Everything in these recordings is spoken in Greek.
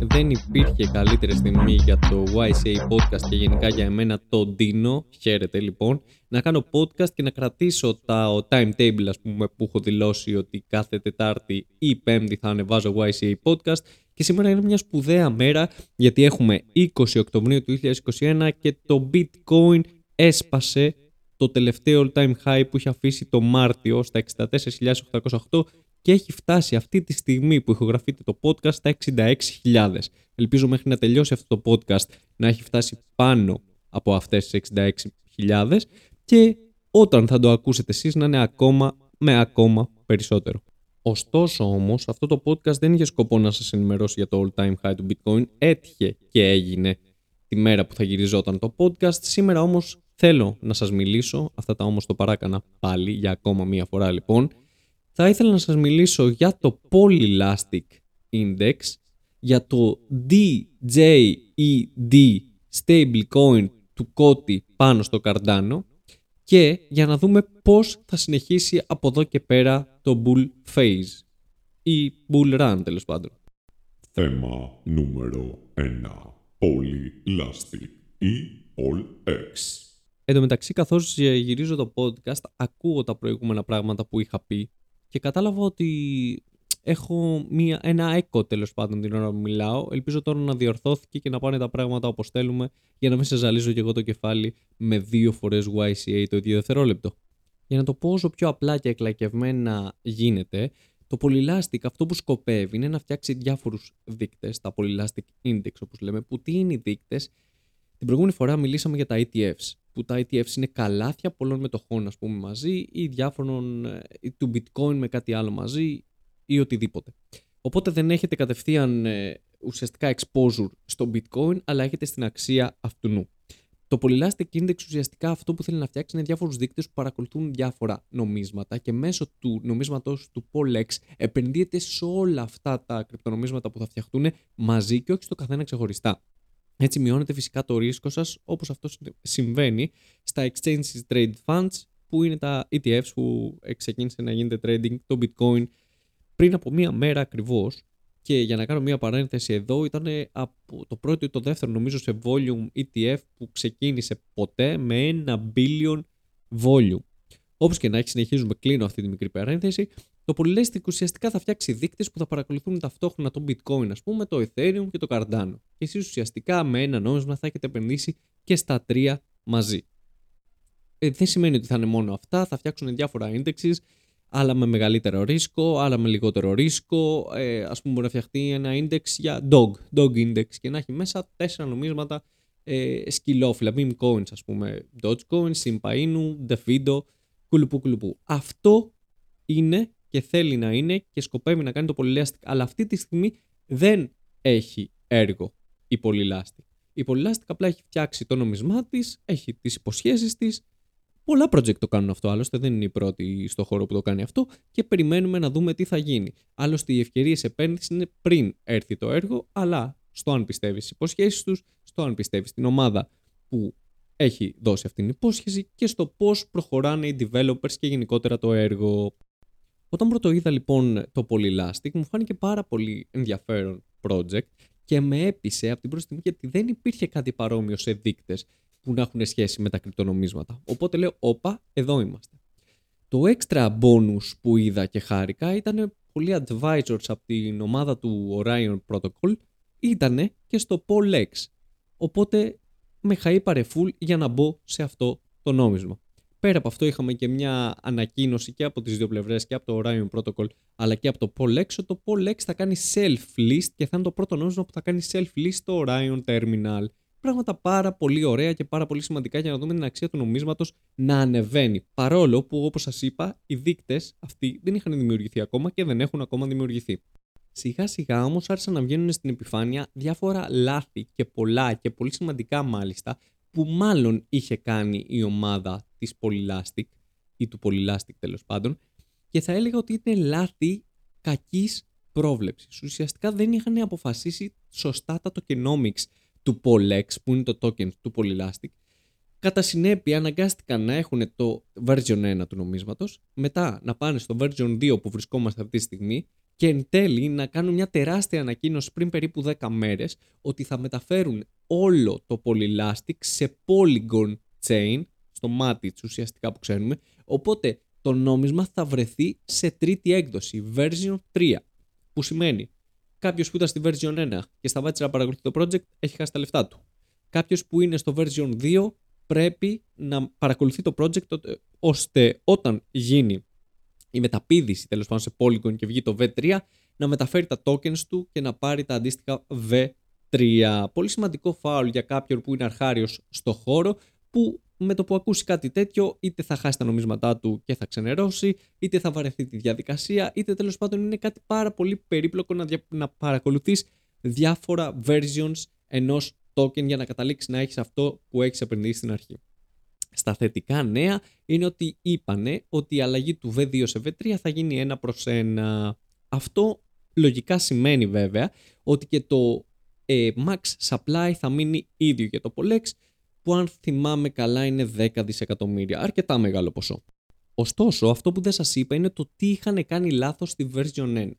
δεν υπήρχε καλύτερη στιγμή για το YCA podcast και γενικά για εμένα το Dino. Χαίρετε λοιπόν. Να κάνω podcast και να κρατήσω τα, ο timetable ας πούμε, που έχω δηλώσει ότι κάθε Τετάρτη ή Πέμπτη θα ανεβάζω YCA podcast. Και σήμερα είναι μια σπουδαία μέρα γιατί έχουμε 20 Οκτωβρίου του 2021 και το Bitcoin έσπασε το τελευταίο all time high που είχε αφήσει το Μάρτιο στα 64.808 και έχει φτάσει αυτή τη στιγμή που ηχογραφείτε το podcast στα 66.000. Ελπίζω μέχρι να τελειώσει αυτό το podcast να έχει φτάσει πάνω από αυτές τις 66.000 και όταν θα το ακούσετε εσείς να είναι ακόμα με ακόμα περισσότερο. Ωστόσο όμως αυτό το podcast δεν είχε σκοπό να σας ενημερώσει για το all time high του bitcoin, έτυχε και έγινε τη μέρα που θα γυριζόταν το podcast. Σήμερα όμως θέλω να σας μιλήσω, αυτά τα όμως το παράκανα πάλι για ακόμα μία φορά λοιπόν, θα ήθελα να σας μιλήσω για το Polylastic Index, για το DJED stablecoin του Κώτη πάνω στο Cardano και για να δούμε πώς θα συνεχίσει από εδώ και πέρα το bull phase ή bull run τέλος πάντων. Θέμα νούμερο 1. Polylastic ή X. Εν τω μεταξύ καθώς γυρίζω το podcast ακούω τα προηγούμενα πράγματα που είχα πει και κατάλαβα ότι έχω μια, ένα έκο τέλος πάντων την ώρα που μιλάω. Ελπίζω τώρα να διορθώθηκε και να πάνε τα πράγματα όπως θέλουμε για να μην σε ζαλίζω και εγώ το κεφάλι με δύο φορές YCA το ίδιο δευτερόλεπτο. Για να το πω όσο πιο απλά και εκλακευμένα γίνεται, το Polylastic αυτό που σκοπεύει είναι να φτιάξει διάφορους δείκτες, τα Polylastic Index όπως λέμε, που τι είναι οι δείκτες. Την προηγούμενη φορά μιλήσαμε για τα ETFs που τα ETFs είναι καλάθια πολλών μετοχών ας πούμε μαζί ή διάφορων ε, του bitcoin με κάτι άλλο μαζί ή οτιδήποτε. Οπότε δεν έχετε κατευθείαν ε, ουσιαστικά exposure στο bitcoin αλλά έχετε στην αξία αυτού. Το Polylastic Index ουσιαστικά αυτό που θέλει να φτιάξει είναι διάφορους δείκτες που παρακολουθούν διάφορα νομίσματα και μέσω του νομίσματος του Polex επενδύεται σε όλα αυτά τα κρυπτονομίσματα που θα φτιαχτούν μαζί και όχι στο καθένα ξεχωριστά. Έτσι μειώνεται φυσικά το ρίσκο σας όπως αυτό συμβαίνει στα exchanges trade funds που είναι τα ETFs που ξεκίνησε να γίνεται trading το bitcoin πριν από μία μέρα ακριβώς και για να κάνω μία παρένθεση εδώ ήταν από το πρώτο ή το δεύτερο νομίζω σε volume ETF που ξεκίνησε ποτέ με ένα billion volume. Όπως και να έχει συνεχίζουμε κλείνω αυτή τη μικρή παρένθεση το Polylastic ουσιαστικά θα φτιάξει δείκτες που θα παρακολουθούν ταυτόχρονα το Bitcoin, ας πούμε, το Ethereum και το Cardano. Και εσείς ουσιαστικά με ένα νόμισμα θα έχετε επενδύσει και στα τρία μαζί. Ε, δεν σημαίνει ότι θα είναι μόνο αυτά, θα φτιάξουν διάφορα indexes, άλλα με μεγαλύτερο ρίσκο, άλλα με λιγότερο ρίσκο. Ε, ας πούμε μπορεί να φτιαχτεί ένα index για dog, dog index και να έχει μέσα τέσσερα νομίσματα ε, σκυλόφυλλα, meme coins ας πούμε, Dogecoin, Simpainu, Defido, κουλουπού κουλουπού. Αυτό είναι και θέλει να είναι και σκοπεύει να κάνει το Polylastic. Αλλά αυτή τη στιγμή δεν έχει έργο η Polylastic. Η Polylastic απλά έχει φτιάξει το νομισμά της, έχει τις υποσχέσεις της. Πολλά project το κάνουν αυτό, άλλωστε δεν είναι η πρώτη στο χώρο που το κάνει αυτό και περιμένουμε να δούμε τι θα γίνει. Άλλωστε, οι ευκαιρίες επένδυσης είναι πριν έρθει το έργο, αλλά στο αν πιστεύεις στις υποσχέσεις τους, στο αν πιστεύεις στην ομάδα που έχει δώσει αυτήν την υπόσχεση και στο πώς προχωράνε οι developers και γενικότερα το έργο. Όταν πρώτο είδα λοιπόν το Polylastic μου φάνηκε πάρα πολύ ενδιαφέρον project και με έπεισε από την πρώτη στιγμή γιατί δεν υπήρχε κάτι παρόμοιο σε δείκτες που να έχουν σχέση με τα κρυπτονομίσματα. Οπότε λέω, όπα, εδώ είμαστε. Το extra bonus που είδα και χάρηκα ήταν πολλοί advisors από την ομάδα του Orion Protocol ήταν και στο Polex. Οπότε με χαΐπαρε full για να μπω σε αυτό το νόμισμα. Πέρα από αυτό είχαμε και μια ανακοίνωση και από τις δύο πλευρές και από το Orion Protocol αλλά και από το Polex ότι το Polex θα κάνει self-list και θα είναι το πρώτο νόμισμα που θα κάνει self-list στο Orion Terminal. Πράγματα πάρα πολύ ωραία και πάρα πολύ σημαντικά για να δούμε την αξία του νομίσματος να ανεβαίνει. Παρόλο που όπως σας είπα οι δείκτες αυτοί δεν είχαν δημιουργηθεί ακόμα και δεν έχουν ακόμα δημιουργηθεί. Σιγά σιγά όμως άρχισαν να βγαίνουν στην επιφάνεια διάφορα λάθη και πολλά και πολύ σημαντικά μάλιστα που μάλλον είχε κάνει η ομάδα της Polylastic ή του Polylastic τέλος πάντων και θα έλεγα ότι είναι λάθη κακής πρόβλεψης. Ουσιαστικά δεν είχαν αποφασίσει σωστά τα tokenomics του Polex που είναι το token του Polylastic Κατά συνέπεια αναγκάστηκαν να έχουν το version 1 του νομίσματος, μετά να πάνε στο version 2 που βρισκόμαστε αυτή τη στιγμή και εν τέλει να κάνουν μια τεράστια ανακοίνωση πριν περίπου 10 μέρες ότι θα μεταφέρουν όλο το Polylastic σε Polygon Chain, στο μάτι της ουσιαστικά που ξέρουμε, οπότε το νόμισμα θα βρεθεί σε τρίτη έκδοση, version 3, που σημαίνει κάποιος που ήταν στη version 1 και σταμάτησε να παρακολουθεί το project έχει χάσει τα λεφτά του. Κάποιος που είναι στο version 2 πρέπει να παρακολουθεί το project ώστε όταν γίνει η μεταπίδηση τέλος πάντων σε Polygon και βγει το V3 να μεταφέρει τα tokens του και να πάρει τα αντίστοιχα V3. Πολύ σημαντικό φάουλ για κάποιον που είναι αρχάριος στο χώρο που με το που ακούσει κάτι τέτοιο είτε θα χάσει τα νομίσματά του και θα ξενερώσει, είτε θα βαρεθεί τη διαδικασία, είτε τέλος πάντων είναι κάτι πάρα πολύ περίπλοκο να, δια... να παρακολουθείς διάφορα versions ενός token για να καταλήξεις να έχεις αυτό που έχεις επενδύσει στην αρχή. Στα θετικά νέα είναι ότι είπανε ότι η αλλαγή του V2 σε V3 θα γίνει ένα προς ένα. Αυτό λογικά σημαίνει βέβαια ότι και το ε, max supply θα μείνει ίδιο για το Polex που αν θυμάμαι καλά είναι 10 δισεκατομμύρια, αρκετά μεγάλο ποσό. Ωστόσο, αυτό που δεν σας είπα είναι το τι είχαν κάνει λάθος στη version 1.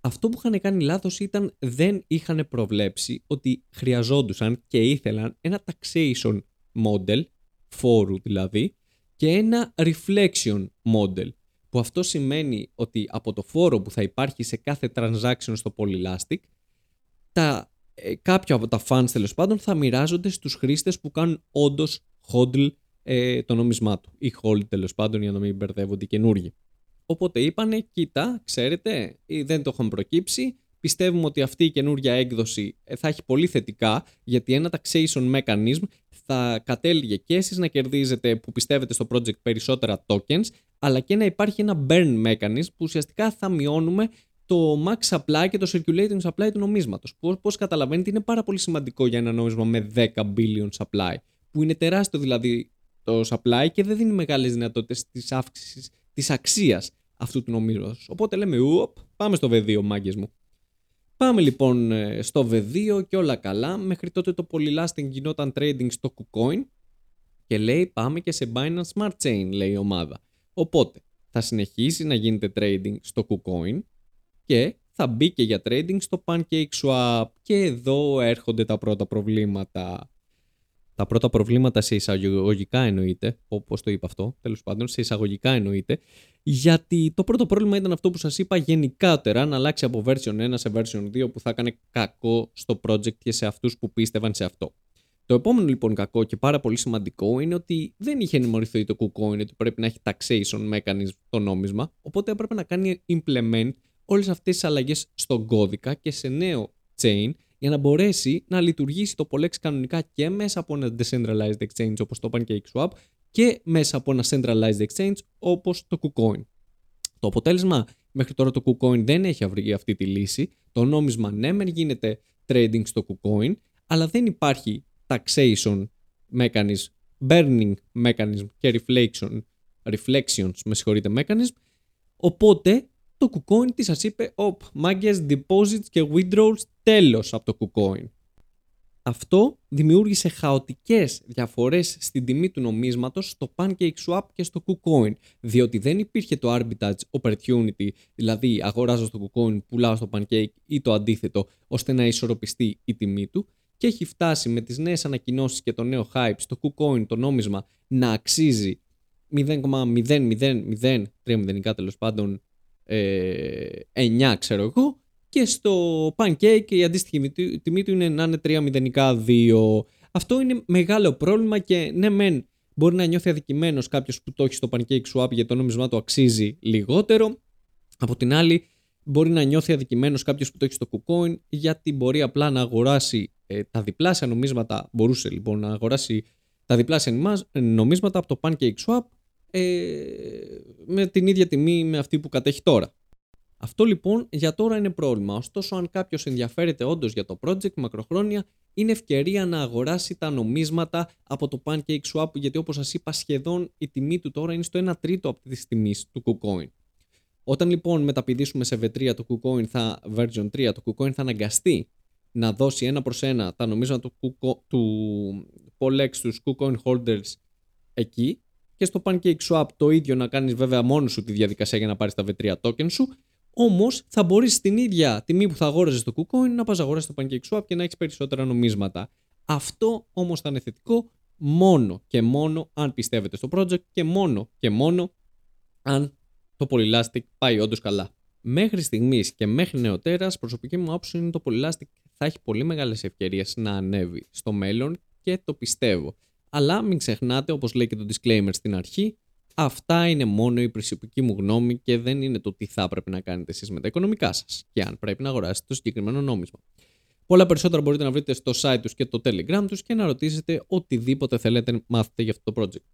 Αυτό που είχαν κάνει λάθος ήταν δεν είχαν προβλέψει ότι χρειαζόντουσαν και ήθελαν ένα taxation model φόρου δηλαδή, και ένα reflection model, που αυτό σημαίνει ότι από το φόρο που θα υπάρχει σε κάθε transaction στο Polylastic, τα, ε, κάποια από τα funds τέλος πάντων θα μοιράζονται στους χρήστες που κάνουν όντως hodl ε, το νόμισμά του ή hold τέλος πάντων για να μην μπερδεύονται οι καινούργοι. Οπότε είπανε, κοίτα, ξέρετε, δεν το έχουν προκύψει, πιστεύουμε ότι αυτή η καινούργια έκδοση ε, θα έχει πολύ θετικά γιατί ένα taxation mechanism θα κατέληγε και εσείς να κερδίζετε που πιστεύετε στο project περισσότερα tokens, αλλά και να υπάρχει ένα burn mechanism που ουσιαστικά θα μειώνουμε το max supply και το circulating supply του νομίσματος. Πώς, πώς καταλαβαίνετε είναι πάρα πολύ σημαντικό για ένα νόμισμα με 10 billion supply, που είναι τεράστιο δηλαδή το supply και δεν δίνει μεγάλες δυνατότητες της αύξησης της αξίας αυτού του νομίσματος. Οπότε λέμε, ουπ, πάμε στο V2 μάγκες μου. Πάμε λοιπόν ε, στο V2 και όλα καλά. Μέχρι τότε το Polylasting γινόταν trading στο KuCoin και λέει πάμε και σε Binance Smart Chain λέει η ομάδα. Οπότε θα συνεχίσει να γίνεται trading στο KuCoin και θα μπει και για trading στο PancakeSwap και εδώ έρχονται τα πρώτα προβλήματα τα πρώτα προβλήματα σε εισαγωγικά εννοείται, όπως το είπα αυτό, τέλος πάντων, σε εισαγωγικά εννοείται, γιατί το πρώτο πρόβλημα ήταν αυτό που σας είπα γενικότερα να αλλάξει από version 1 σε version 2 που θα έκανε κακό στο project και σε αυτούς που πίστευαν σε αυτό. Το επόμενο λοιπόν κακό και πάρα πολύ σημαντικό είναι ότι δεν είχε ενημερωθεί το KuCoin ότι πρέπει να έχει taxation mechanism το νόμισμα, οπότε έπρεπε να κάνει implement όλες αυτές τις αλλαγές στον κώδικα και σε νέο chain για να μπορέσει να λειτουργήσει το Polex κανονικά και μέσα από ένα decentralized exchange όπως το PancakeSwap και μέσα από ένα centralized exchange όπως το KuCoin. Το αποτέλεσμα μέχρι τώρα το KuCoin δεν έχει βρει αυτή τη λύση. Το νόμισμα ναι μεν γίνεται trading στο KuCoin αλλά δεν υπάρχει taxation mechanism, burning mechanism και reflection, reflections με συγχωρείτε mechanism οπότε το KuCoin τι σας είπε, οπ, μάγκες, deposits και withdrawals τέλος από το KuCoin. Αυτό δημιούργησε χαοτικές διαφορές στην τιμή του νομίσματος στο PancakeSwap και στο KuCoin, διότι δεν υπήρχε το arbitrage opportunity, δηλαδή αγοράζω στο KuCoin, πουλάω στο Pancake ή το αντίθετο, ώστε να ισορροπιστεί η αντιθετο του και έχει φτάσει με τις νέες ανακοινώσεις και το νέο hype στο KuCoin το νόμισμα να αξίζει 0,000, 3 μηδενικά τέλος πάντων, ε, 9 ξέρω εγώ και στο Pancake η αντίστοιχη τιμή του είναι να είναι 3 μηδενικά 2. Αυτό είναι μεγάλο πρόβλημα και ναι μεν μπορεί να νιώθει αδικημένος κάποιος που το έχει στο Pancake Swap γιατί το νόμισμά του αξίζει λιγότερο. Από την άλλη μπορεί να νιώθει αδικημένος κάποιος που το έχει στο KuCoin γιατί μπορεί απλά να αγοράσει ε, τα διπλάσια νομίσματα, μπορούσε λοιπόν να αγοράσει τα διπλάσια νομίσματα από το Pancake Swap ε, με την ίδια τιμή με αυτή που κατέχει τώρα. Αυτό λοιπόν για τώρα είναι πρόβλημα. Ωστόσο, αν κάποιος ενδιαφέρεται όντως για το project μακροχρόνια, είναι ευκαιρία να αγοράσει τα νομίσματα από το Pancake Swap, γιατί όπως σας είπα, σχεδόν η τιμή του τώρα είναι στο 1 τρίτο από τη τιμής του KuCoin. Όταν λοιπόν μεταπηδήσουμε σε V3 το KuCoin θα, version 3, το KuCoin θα αναγκαστεί να δώσει ένα προς ένα τα νομίσματα του, του Polex στους KuCoin holders εκεί και στο Pancake Swap το ίδιο να κάνεις βέβαια μόνος σου τη διαδικασία για να πάρεις τα V3 token σου Όμως θα μπορείς στην ίδια τιμή που θα αγόραζες το KuCoin να πας αγοράσεις το PancakeSwap και να έχεις περισσότερα νομίσματα. Αυτό όμως θα είναι θετικό μόνο και μόνο αν πιστεύετε στο project και μόνο και μόνο αν το Polylastic πάει όντως καλά. Μέχρι στιγμής και μέχρι νεοτέρας, προσωπική μου άποψη είναι το Polylastic θα έχει πολύ μεγάλες ευκαιρίες να ανέβει στο μέλλον και το πιστεύω. Αλλά μην ξεχνάτε, όπως λέει και το disclaimer στην αρχή, αυτά είναι μόνο η προσωπική μου γνώμη και δεν είναι το τι θα έπρεπε να κάνετε εσείς με τα οικονομικά σας και αν πρέπει να αγοράσετε το συγκεκριμένο νόμισμα. Πολλά περισσότερα μπορείτε να βρείτε στο site τους και το telegram τους και να ρωτήσετε οτιδήποτε θέλετε να μάθετε για αυτό το project.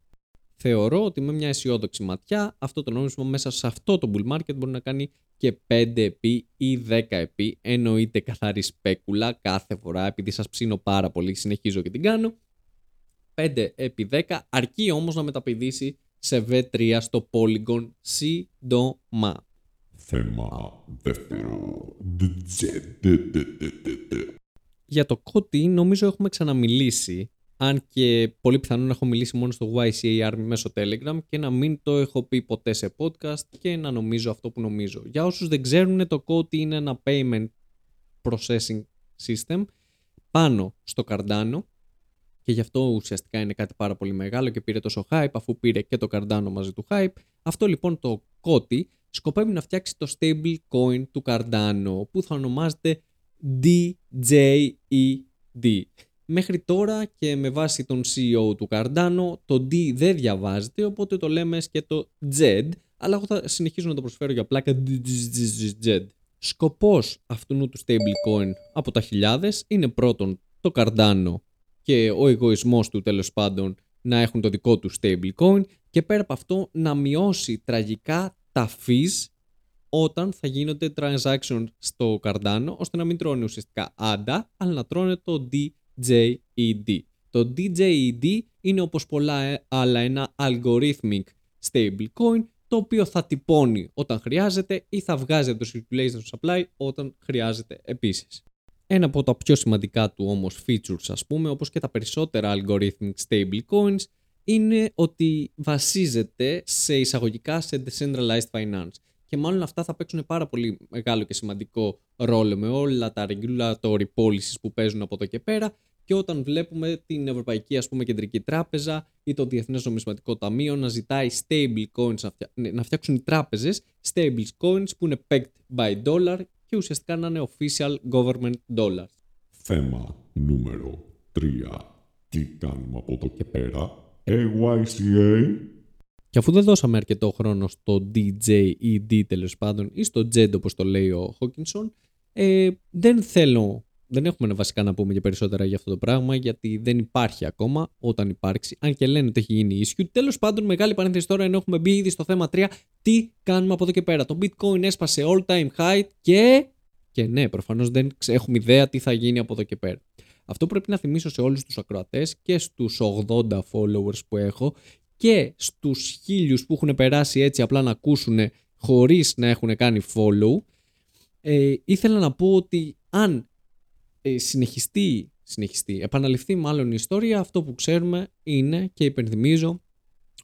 Θεωρώ ότι με μια αισιόδοξη ματιά αυτό το νόμισμα μέσα σε αυτό το bull market μπορεί να κάνει και 5 επί ή 10 επί. Εννοείται καθαρή σπέκουλα κάθε φορά επειδή σας ψήνω πάρα πολύ, συνεχίζω και την κάνω. 5 επί 10 αρκεί όμως να μεταπηδήσει σε V3 στο Polygon σύντομα. Θέμα δεύτερο. Για το Koti νομίζω έχουμε ξαναμιλήσει, αν και πολύ πιθανόν έχω μιλήσει μόνο στο YCA Army μέσω Telegram και να μην το έχω πει ποτέ σε podcast και να νομίζω αυτό που νομίζω. Για όσους δεν ξέρουν το Koti είναι ένα payment processing system πάνω στο Cardano και γι' αυτό ουσιαστικά είναι κάτι πάρα πολύ μεγάλο και πήρε τόσο hype αφού πήρε και το Cardano μαζί του hype. Αυτό λοιπόν το Koti σκοπεύει να φτιάξει το stable coin του Cardano που θα ονομάζεται DJED. Μέχρι τώρα και με βάση τον CEO του Cardano το D δεν διαβάζεται οπότε το λέμε και το JED αλλά εγώ θα συνεχίσω να το προσφέρω για πλάκα JED. Σκοπός αυτού του stablecoin από τα χιλιάδες είναι πρώτον το Cardano και ο εγωισμός του τέλος πάντων να έχουν το δικό τους stablecoin και πέρα από αυτό να μειώσει τραγικά τα fees όταν θα γίνονται transaction στο Cardano ώστε να μην τρώνε ουσιαστικά ADA αλλά να τρώνε το DJED. Το DJED είναι όπως πολλά ε, άλλα ένα algorithmic stablecoin το οποίο θα τυπώνει όταν χρειάζεται ή θα βγάζει από το circulation supply όταν χρειάζεται επίσης. Ένα από τα πιο σημαντικά του όμως features ας πούμε όπως και τα περισσότερα algorithmic stablecoins είναι ότι βασίζεται σε εισαγωγικά σε decentralized finance. Και μάλλον αυτά θα παίξουν πάρα πολύ μεγάλο και σημαντικό ρόλο με όλα τα regulatory policies που παίζουν από εδώ και πέρα και όταν βλέπουμε την Ευρωπαϊκή ας πούμε, Κεντρική Τράπεζα ή το Διεθνές Νομισματικό Ταμείο να ζητάει stable coins, να φτιάξουν οι τράπεζες stable coins που είναι pegged by dollar και ουσιαστικά να είναι official government dollars. Θέμα νούμερο 3. Τι κάνουμε από εδώ και πέρα; AYCA. Και αφού δεν δώσαμε αρκετό χρόνο στο DJED τέλος πάντων ή στο JED όπως το λέει ο Hawkinson, ε, δεν θέλω, δεν έχουμε βασικά να πούμε και περισσότερα για αυτό το πράγμα γιατί δεν υπάρχει ακόμα όταν υπάρξει, αν και λένε ότι έχει γίνει issue. Τέλος πάντων μεγάλη παρένθεση τώρα ενώ έχουμε μπει ήδη στο θέμα 3, τι κάνουμε από εδώ και πέρα. Το bitcoin έσπασε all time high και... Και ναι, προφανώς δεν έχουμε ιδέα τι θα γίνει από εδώ και πέρα. Αυτό πρέπει να θυμίσω σε όλους τους ακροατές και στους 80 followers που έχω και στους χίλιους που έχουν περάσει έτσι απλά να ακούσουν χωρίς να έχουν κάνει follow. Ε, ήθελα να πω ότι αν ε, συνεχιστεί, συνεχιστεί, επαναληφθεί μάλλον η ιστορία, αυτό που ξέρουμε είναι και υπενθυμίζω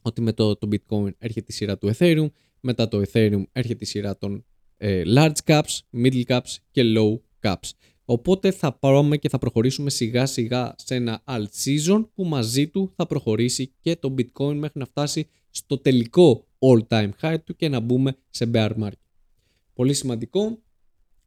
ότι με το, το bitcoin έρχεται η σειρά του ethereum, μετά το ethereum έρχεται η σειρά των ε, large caps, middle caps και low caps. Οπότε θα πάμε και θα προχωρήσουμε σιγά σιγά σε ένα alt season που μαζί του θα προχωρήσει και το bitcoin μέχρι να φτάσει στο τελικό all time high του και να μπούμε σε bear market. Πολύ σημαντικό,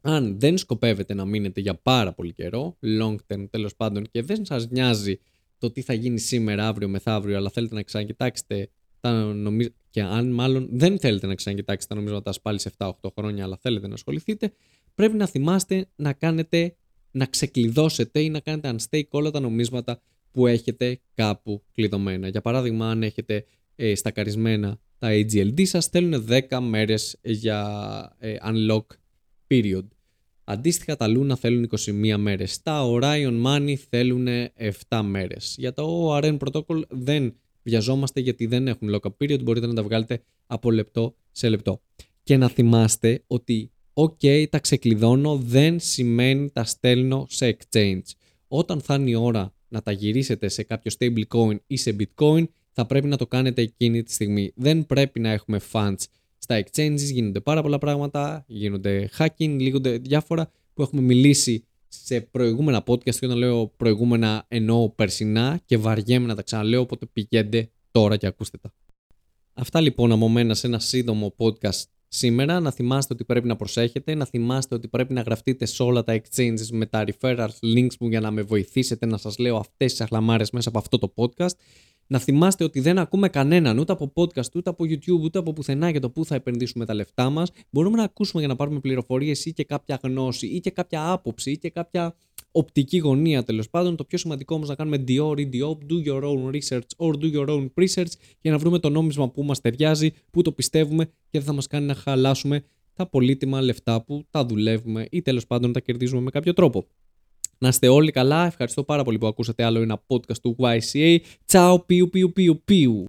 αν δεν σκοπεύετε να μείνετε για πάρα πολύ καιρό, long term τέλος πάντων και δεν σας νοιάζει το τι θα γίνει σήμερα, αύριο, μεθαύριο, αλλά θέλετε να ξανακοιτάξετε τα νομίσματα και αν μάλλον δεν θέλετε να ξανακοιτάξετε τα νομίσματα πάλι σε 7-8 χρόνια, αλλά θέλετε να ασχοληθείτε, πρέπει να θυμάστε να κάνετε, να ξεκλειδώσετε ή να κάνετε unstake όλα τα νομίσματα που έχετε κάπου κλειδωμένα. Για παράδειγμα, αν έχετε ε, στακαρισμένα τα AGLD σας, θέλουν 10 μέρες για ε, unlock period. Αντίστοιχα τα Luna θέλουν 21 μέρες. Τα Orion Money θέλουν 7 μέρες. Για το ORN Protocol δεν βιαζόμαστε γιατί δεν έχουν lock-up period. Μπορείτε να τα βγάλετε από λεπτό σε λεπτό. Και να θυμάστε ότι ok, τα ξεκλειδώνω, δεν σημαίνει τα στέλνω σε exchange. Όταν θα είναι η ώρα να τα γυρίσετε σε κάποιο stablecoin ή σε bitcoin, θα πρέπει να το κάνετε εκείνη τη στιγμή. Δεν πρέπει να έχουμε funds στα exchanges, γίνονται πάρα πολλά πράγματα, γίνονται hacking, λίγονται διάφορα που έχουμε μιλήσει σε προηγούμενα podcast και όταν λέω προηγούμενα εννοώ περσινά και βαριέμαι να τα ξαναλέω, οπότε πηγαίνετε τώρα και ακούστε τα. Αυτά λοιπόν από μένα σε ένα σύντομο podcast σήμερα. Να θυμάστε ότι πρέπει να προσέχετε, να θυμάστε ότι πρέπει να γραφτείτε σε όλα τα exchanges με τα referral links μου για να με βοηθήσετε να σας λέω αυτές τις αχλαμάρες μέσα από αυτό το podcast. Να θυμάστε ότι δεν ακούμε κανέναν ούτε από podcast, ούτε από YouTube, ούτε από πουθενά για το πού θα επενδύσουμε τα λεφτά μας. Μπορούμε να ακούσουμε για να πάρουμε πληροφορίες ή και κάποια γνώση ή και κάποια άποψη ή και κάποια οπτική γωνία τέλος πάντων. Το πιο σημαντικό όμως να κάνουμε Dior ή Diop, do your own research or do your own research για να βρούμε το νόμισμα που μας ταιριάζει, που το πιστεύουμε και δεν θα μας κάνει να χαλάσουμε τα πολύτιμα λεφτά που τα δουλεύουμε ή τέλος πάντων τα κερδίζουμε με κάποιο τρόπο. Να είστε όλοι καλά. Ευχαριστώ πάρα πολύ που ακούσατε άλλο ένα podcast του YCA. Τσάου, πιου, πιου, πιου, πιου.